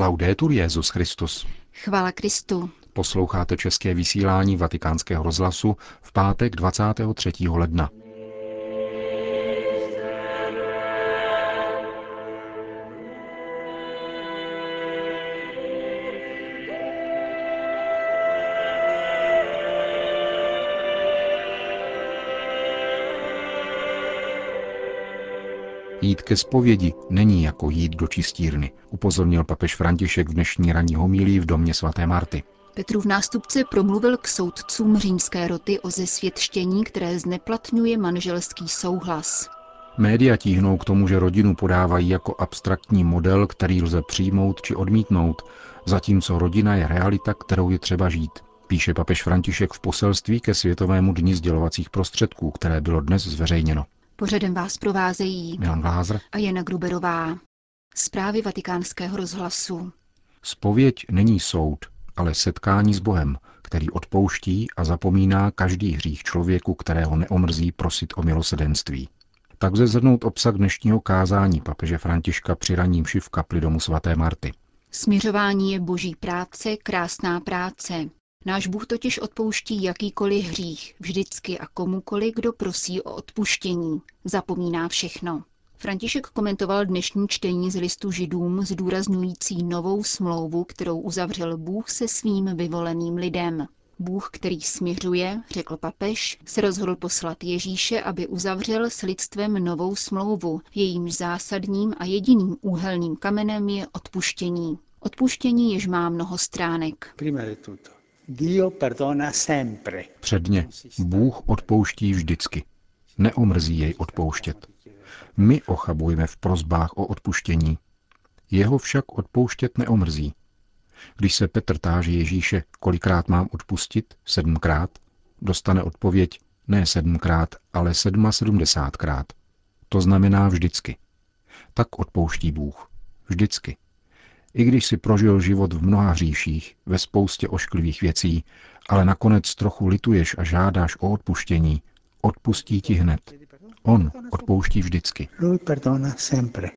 Laudetur Jezus Christus. Chvála Kristu. Posloucháte české vysílání Vatikánského rozhlasu v pátek 23. ledna. Jít ke zpovědi není jako jít do čistírny, upozornil papež František v dnešní ranní homílí v domě svaté Marty. Petrův nástupce promluvil k soudcům římské roty o zesvětštění, které zneplatňuje manželský souhlas. Média tíhnou k tomu, že rodinu podávají jako abstraktní model, který lze přijmout či odmítnout, zatímco rodina je realita, kterou je třeba žít. Píše papež František v poselství ke Světovému dni sdělovacích prostředků, které bylo dnes zveřejněno. Pořadem vás provázejí Milan Glázer a Jana Gruberová. Zprávy vatikánského rozhlasu. Spověď není soud, ale setkání s Bohem, který odpouští a zapomíná každý hřích člověku, kterého neomrzí prosit o milosedenství. Tak lze zhrnout obsah dnešního kázání papeže Františka při raním v kapli domu svaté Marty. Směřování je boží práce, krásná práce. Náš Bůh totiž odpouští jakýkoliv hřích, vždycky a komukoli, kdo prosí o odpuštění. Zapomíná všechno. František komentoval dnešní čtení z listu židům, zdůrazňující novou smlouvu, kterou uzavřel Bůh se svým vyvoleným lidem. Bůh, který směřuje, řekl papež, se rozhodl poslat Ježíše, aby uzavřel s lidstvem novou smlouvu, jejímž zásadním a jediným úhelným kamenem je odpuštění. Odpuštění jež má mnoho stránek. Perdona sempre. Předně, Bůh odpouští vždycky. Neomrzí jej odpouštět. My ochabujeme v prozbách o odpuštění. Jeho však odpouštět neomrzí. Když se Petr táže Ježíše, kolikrát mám odpustit, sedmkrát, dostane odpověď ne sedmkrát, ale sedma sedmdesátkrát. To znamená vždycky. Tak odpouští Bůh. Vždycky. I když si prožil život v mnoha hříších, ve spoustě ošklivých věcí, ale nakonec trochu lituješ a žádáš o odpuštění, odpustí ti hned. On odpouští vždycky.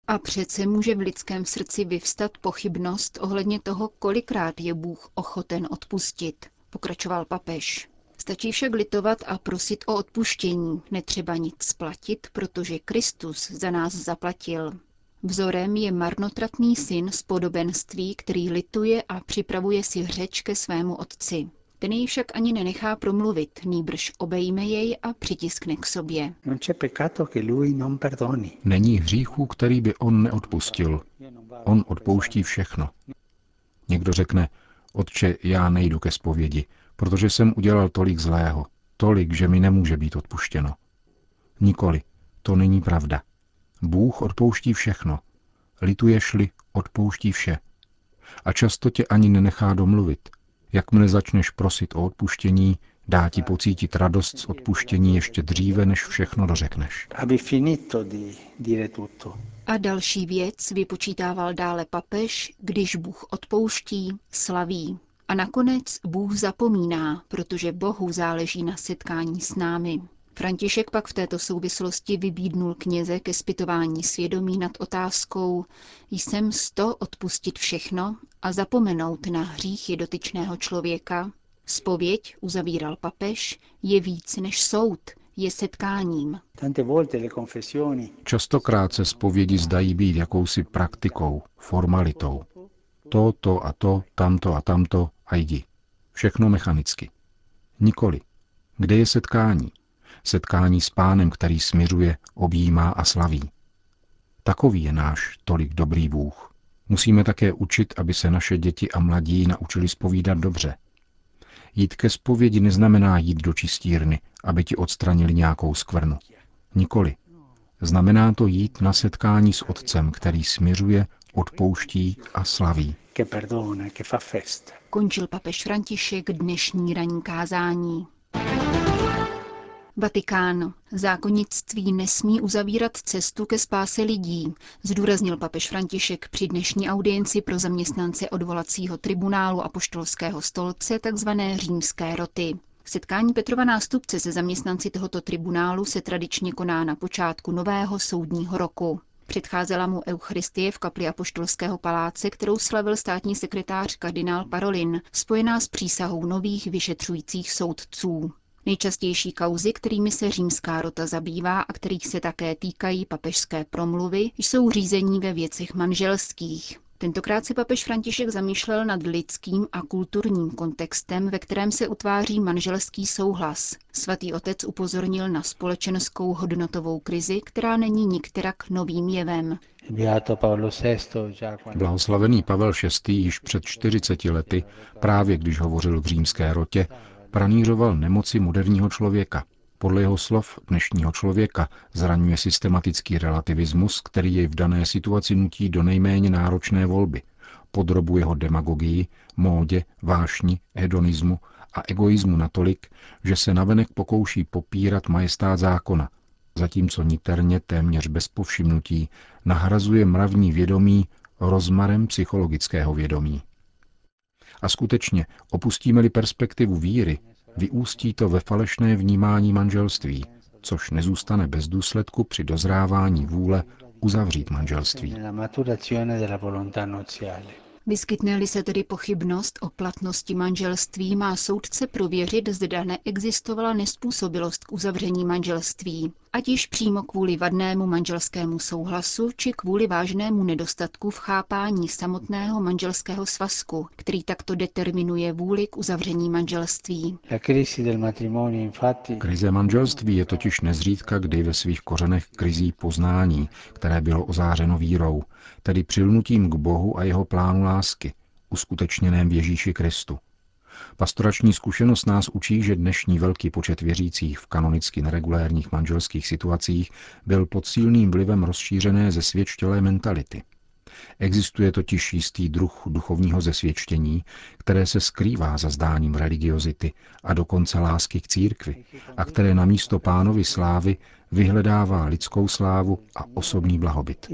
A přece může v lidském srdci vyvstat pochybnost ohledně toho, kolikrát je Bůh ochoten odpustit, pokračoval papež. Stačí však litovat a prosit o odpuštění, netřeba nic splatit, protože Kristus za nás zaplatil. Vzorem je marnotratný syn z podobenství, který lituje a připravuje si řeč ke svému otci. Ten jej však ani nenechá promluvit, nýbrž obejme jej a přitiskne k sobě. Není hříchu, který by on neodpustil. On odpouští všechno. Někdo řekne, otče, já nejdu ke zpovědi, protože jsem udělal tolik zlého, tolik, že mi nemůže být odpuštěno. Nikoli, to není pravda. Bůh odpouští všechno. Lituješ-li, odpouští vše. A často tě ani nenechá domluvit. Jakmile začneš prosit o odpuštění, dá ti pocítit radost z odpuštění ještě dříve, než všechno dořekneš. A další věc vypočítával dále papež, když Bůh odpouští, slaví. A nakonec Bůh zapomíná, protože Bohu záleží na setkání s námi. František pak v této souvislosti vybídnul kněze ke zpytování svědomí nad otázkou jsem sto odpustit všechno a zapomenout na hříchy dotyčného člověka? Spověď, uzavíral papež, je víc než soud, je setkáním. Častokrát se zpovědi zdají být jakousi praktikou, formalitou. To, to a to, tamto a tamto a jdi. Všechno mechanicky. Nikoli. Kde je setkání? Setkání s pánem, který směřuje, objímá a slaví. Takový je náš tolik dobrý Bůh. Musíme také učit, aby se naše děti a mladí naučili spovídat dobře. Jít ke zpovědi neznamená jít do čistírny, aby ti odstranili nějakou skvrnu. Nikoli. Znamená to jít na setkání s Otcem, který směřuje, odpouští a slaví. Končil papež František dnešní ranní kázání. Vatikán. Zákonnictví nesmí uzavírat cestu ke spáse lidí, zdůraznil papež František při dnešní audienci pro zaměstnance odvolacího tribunálu a poštolského stolce, tzv. římské roty. Setkání Petrova nástupce se zaměstnanci tohoto tribunálu se tradičně koná na počátku nového soudního roku. Předcházela mu Eucharistie v kapli Apoštolského paláce, kterou slavil státní sekretář kardinál Parolin, spojená s přísahou nových vyšetřujících soudců. Nejčastější kauzy, kterými se římská rota zabývá a kterých se také týkají papežské promluvy, jsou řízení ve věcech manželských. Tentokrát si papež František zamýšlel nad lidským a kulturním kontextem, ve kterém se utváří manželský souhlas. Svatý otec upozornil na společenskou hodnotovou krizi, která není nikterak novým jevem. Blahoslavený Pavel VI. již před 40 lety, právě když hovořil v římské rotě, pranířoval nemoci moderního člověka. Podle jeho slov dnešního člověka zraňuje systematický relativismus, který jej v dané situaci nutí do nejméně náročné volby. Podrobuje ho demagogii, módě, vášni, hedonismu a egoismu natolik, že se navenek pokouší popírat majestát zákona, zatímco niterně téměř bez povšimnutí nahrazuje mravní vědomí rozmarem psychologického vědomí. A skutečně, opustíme-li perspektivu víry, vyústí to ve falešné vnímání manželství, což nezůstane bez důsledku při dozrávání vůle uzavřít manželství. Vyskytne-li se tedy pochybnost o platnosti manželství, má soudce prověřit, zda neexistovala nespůsobilost k uzavření manželství, ať již přímo kvůli vadnému manželskému souhlasu, či kvůli vážnému nedostatku v chápání samotného manželského svazku, který takto determinuje vůli k uzavření manželství. Krize manželství je totiž nezřídka kdy ve svých kořenech krizí poznání, které bylo ozářeno vírou, tedy přilnutím k Bohu a jeho plánu lásky, uskutečněném v Ježíši Kristu. Pastorační zkušenost nás učí, že dnešní velký počet věřících v kanonicky neregulérních manželských situacích byl pod silným vlivem rozšířené zesvědčtělé mentality. Existuje totiž jistý druh duchovního zesvědčení, které se skrývá za zdáním religiozity a dokonce lásky k církvi a které na místo pánovi slávy vyhledává lidskou slávu a osobní blahobyt.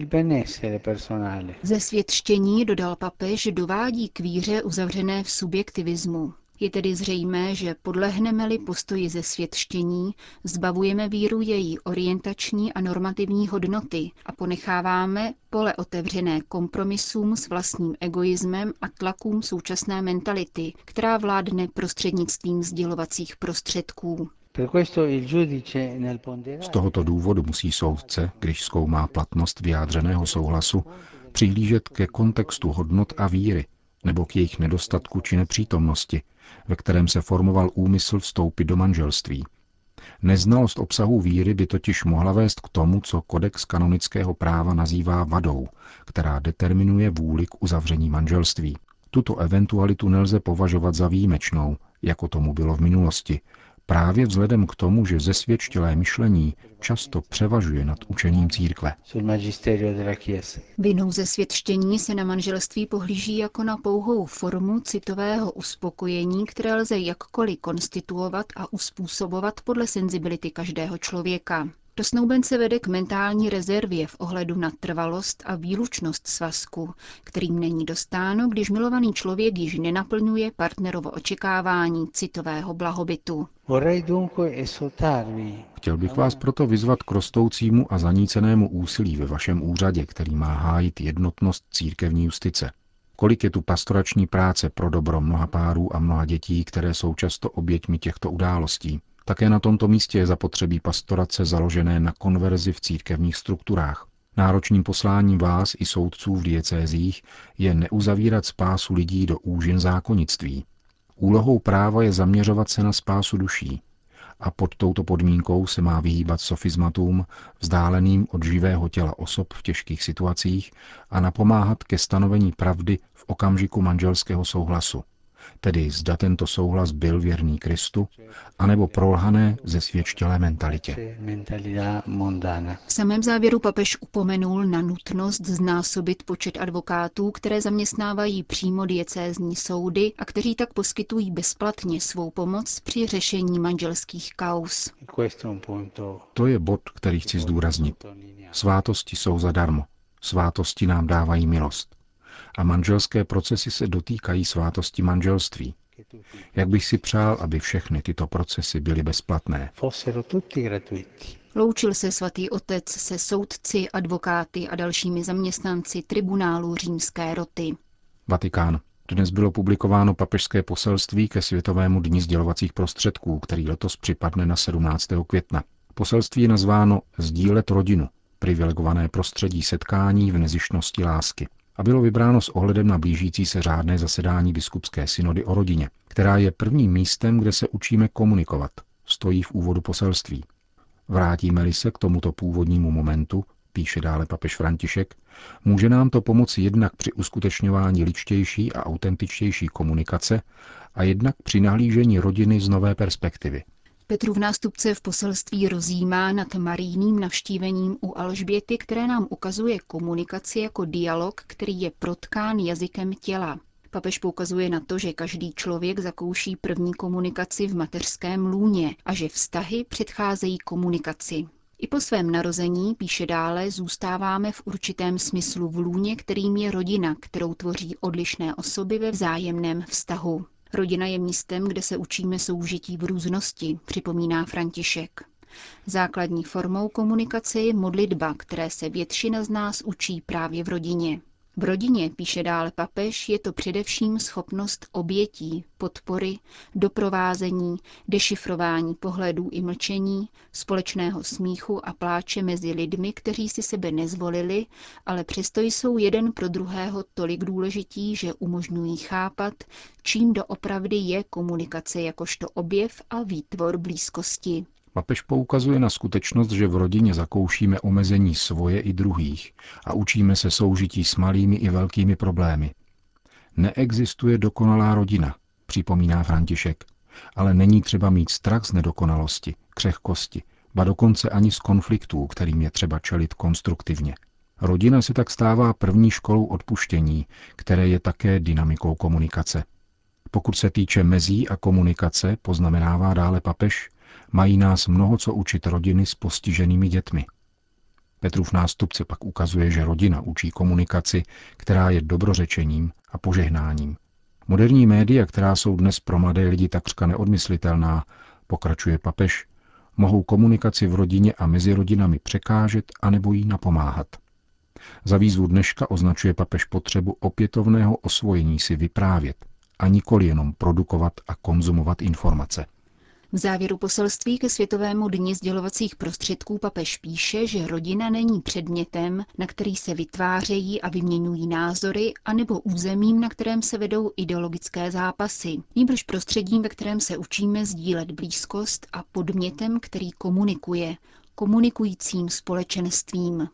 Zesvědčení, dodal papež, dovádí k víře uzavřené v subjektivismu. Je tedy zřejmé, že podlehneme-li postoji ze světštění, zbavujeme víru její orientační a normativní hodnoty a ponecháváme pole otevřené kompromisům s vlastním egoismem a tlakům současné mentality, která vládne prostřednictvím sdělovacích prostředků. Z tohoto důvodu musí soudce, když zkoumá platnost vyjádřeného souhlasu, přihlížet ke kontextu hodnot a víry, nebo k jejich nedostatku či nepřítomnosti, ve kterém se formoval úmysl vstoupit do manželství. Neznalost obsahu víry by totiž mohla vést k tomu, co kodex kanonického práva nazývá vadou, která determinuje vůli k uzavření manželství. Tuto eventualitu nelze považovat za výjimečnou, jako tomu bylo v minulosti, právě vzhledem k tomu, že zesvědčilé myšlení často převažuje nad učením církve. Vinou zesvědčení se na manželství pohlíží jako na pouhou formu citového uspokojení, které lze jakkoliv konstituovat a uspůsobovat podle senzibility každého člověka. To snoubence vede k mentální rezervě v ohledu na trvalost a výlučnost svazku, kterým není dostáno, když milovaný člověk již nenaplňuje partnerovo očekávání citového blahobytu. Chtěl bych vás proto vyzvat k rostoucímu a zanícenému úsilí ve vašem úřadě, který má hájit jednotnost církevní justice. Kolik je tu pastorační práce pro dobro mnoha párů a mnoha dětí, které jsou často oběťmi těchto událostí. Také na tomto místě je zapotřebí pastorace založené na konverzi v církevních strukturách. Náročným posláním vás i soudců v diecézích je neuzavírat spásu lidí do úžin zákonnictví. Úlohou práva je zaměřovat se na spásu duší. A pod touto podmínkou se má vyhýbat sofismatům, vzdáleným od živého těla osob v těžkých situacích a napomáhat ke stanovení pravdy v okamžiku manželského souhlasu tedy zda tento souhlas byl věrný Kristu, anebo prolhané ze svědčtělé mentalitě. V samém závěru papež upomenul na nutnost znásobit počet advokátů, které zaměstnávají přímo diecézní soudy a kteří tak poskytují bezplatně svou pomoc při řešení manželských kaus. To je bod, který chci zdůraznit. Svátosti jsou zadarmo. Svátosti nám dávají milost a manželské procesy se dotýkají svátosti manželství. Jak bych si přál, aby všechny tyto procesy byly bezplatné. Loučil se svatý otec se soudci, advokáty a dalšími zaměstnanci tribunálu římské roty. Vatikán. Dnes bylo publikováno papežské poselství ke Světovému dni sdělovacích prostředků, který letos připadne na 17. května. Poselství je nazváno Sdílet rodinu, privilegované prostředí setkání v nezištnosti lásky a bylo vybráno s ohledem na blížící se řádné zasedání biskupské synody o rodině, která je prvním místem, kde se učíme komunikovat, stojí v úvodu poselství. Vrátíme-li se k tomuto původnímu momentu, píše dále papež František, může nám to pomoci jednak při uskutečňování ličtější a autentičtější komunikace a jednak při nahlížení rodiny z nové perspektivy. Petrův nástupce v poselství rozjímá nad marijným navštívením u Alžběty, které nám ukazuje komunikaci jako dialog, který je protkán jazykem těla. Papež poukazuje na to, že každý člověk zakouší první komunikaci v mateřském lůně a že vztahy předcházejí komunikaci. I po svém narození, píše dále, zůstáváme v určitém smyslu v lůně, kterým je rodina, kterou tvoří odlišné osoby ve vzájemném vztahu. Rodina je místem, kde se učíme soužití v různosti, připomíná František. Základní formou komunikace je modlitba, které se většina z nás učí právě v rodině. V rodině, píše dále papež, je to především schopnost obětí, podpory, doprovázení, dešifrování pohledů i mlčení, společného smíchu a pláče mezi lidmi, kteří si sebe nezvolili, ale přesto jsou jeden pro druhého tolik důležití, že umožňují chápat, čím doopravdy je komunikace jakožto objev a výtvor blízkosti. Papež poukazuje na skutečnost, že v rodině zakoušíme omezení svoje i druhých a učíme se soužití s malými i velkými problémy. Neexistuje dokonalá rodina, připomíná František, ale není třeba mít strach z nedokonalosti, křehkosti, ba dokonce ani z konfliktů, kterým je třeba čelit konstruktivně. Rodina se tak stává první školou odpuštění, které je také dynamikou komunikace. Pokud se týče mezí a komunikace, poznamenává dále papež, Mají nás mnoho co učit rodiny s postiženými dětmi. Petrův nástupce pak ukazuje, že rodina učí komunikaci, která je dobrořečením a požehnáním. Moderní média, která jsou dnes pro mladé lidi takřka neodmyslitelná, pokračuje papež, mohou komunikaci v rodině a mezi rodinami překážet a nebo jí napomáhat. Za výzvu dneška označuje papež potřebu opětovného osvojení si vyprávět a nikoli jenom produkovat a konzumovat informace. V závěru poselství ke Světovému dni sdělovacích prostředků papež píše, že rodina není předmětem, na který se vytvářejí a vyměňují názory, anebo územím, na kterém se vedou ideologické zápasy, nýbrž prostředím, ve kterém se učíme sdílet blízkost a podmětem, který komunikuje, komunikujícím společenstvím.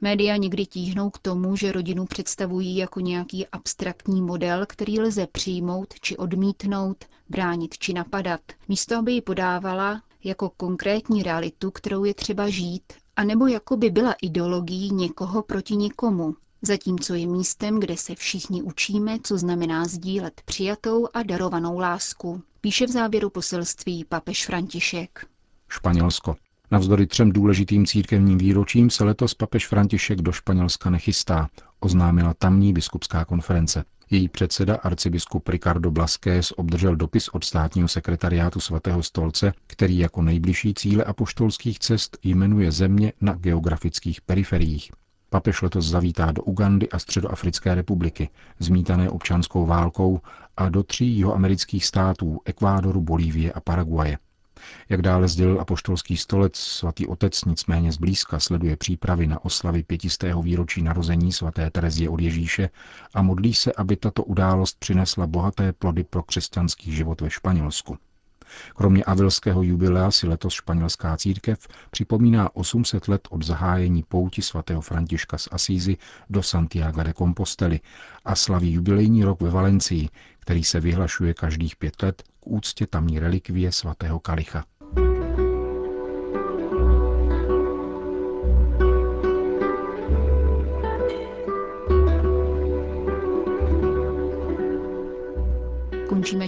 Média někdy tíhnou k tomu, že rodinu představují jako nějaký abstraktní model, který lze přijmout či odmítnout, bránit či napadat, místo aby ji podávala jako konkrétní realitu, kterou je třeba žít, anebo jako by byla ideologií někoho proti někomu, zatímco je místem, kde se všichni učíme, co znamená sdílet přijatou a darovanou lásku. Píše v závěru poselství papež František. Španělsko. Navzdory třem důležitým církevním výročím se letos papež František do Španělska nechystá, oznámila tamní biskupská konference. Její předseda arcibiskup Ricardo Blasquez obdržel dopis od státního sekretariátu svatého stolce, který jako nejbližší cíle apoštolských cest jmenuje země na geografických periferiích. Papež letos zavítá do Ugandy a Středoafrické republiky, zmítané občanskou válkou, a do tří jihoamerických států Ekvádoru, Bolívie a Paraguaje. Jak dále sdělil apoštolský stolec, svatý otec nicméně zblízka sleduje přípravy na oslavy pětistého výročí narození svaté Terezie od Ježíše a modlí se, aby tato událost přinesla bohaté plody pro křesťanský život ve Španělsku. Kromě avilského jubilea si letos španělská církev připomíná 800 let od zahájení pouti svatého Františka z Asízy do Santiago de Compostely a slaví jubilejní rok ve Valencii, který se vyhlašuje každých pět let k úctě tamní relikvie svatého Kalicha.